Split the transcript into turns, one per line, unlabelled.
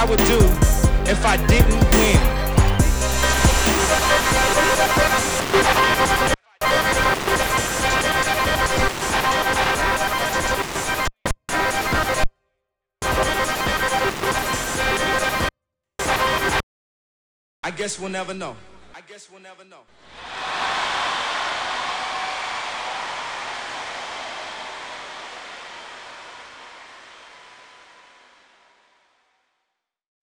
I would do if I didn't win. I guess we'll never know. I guess we'll never know.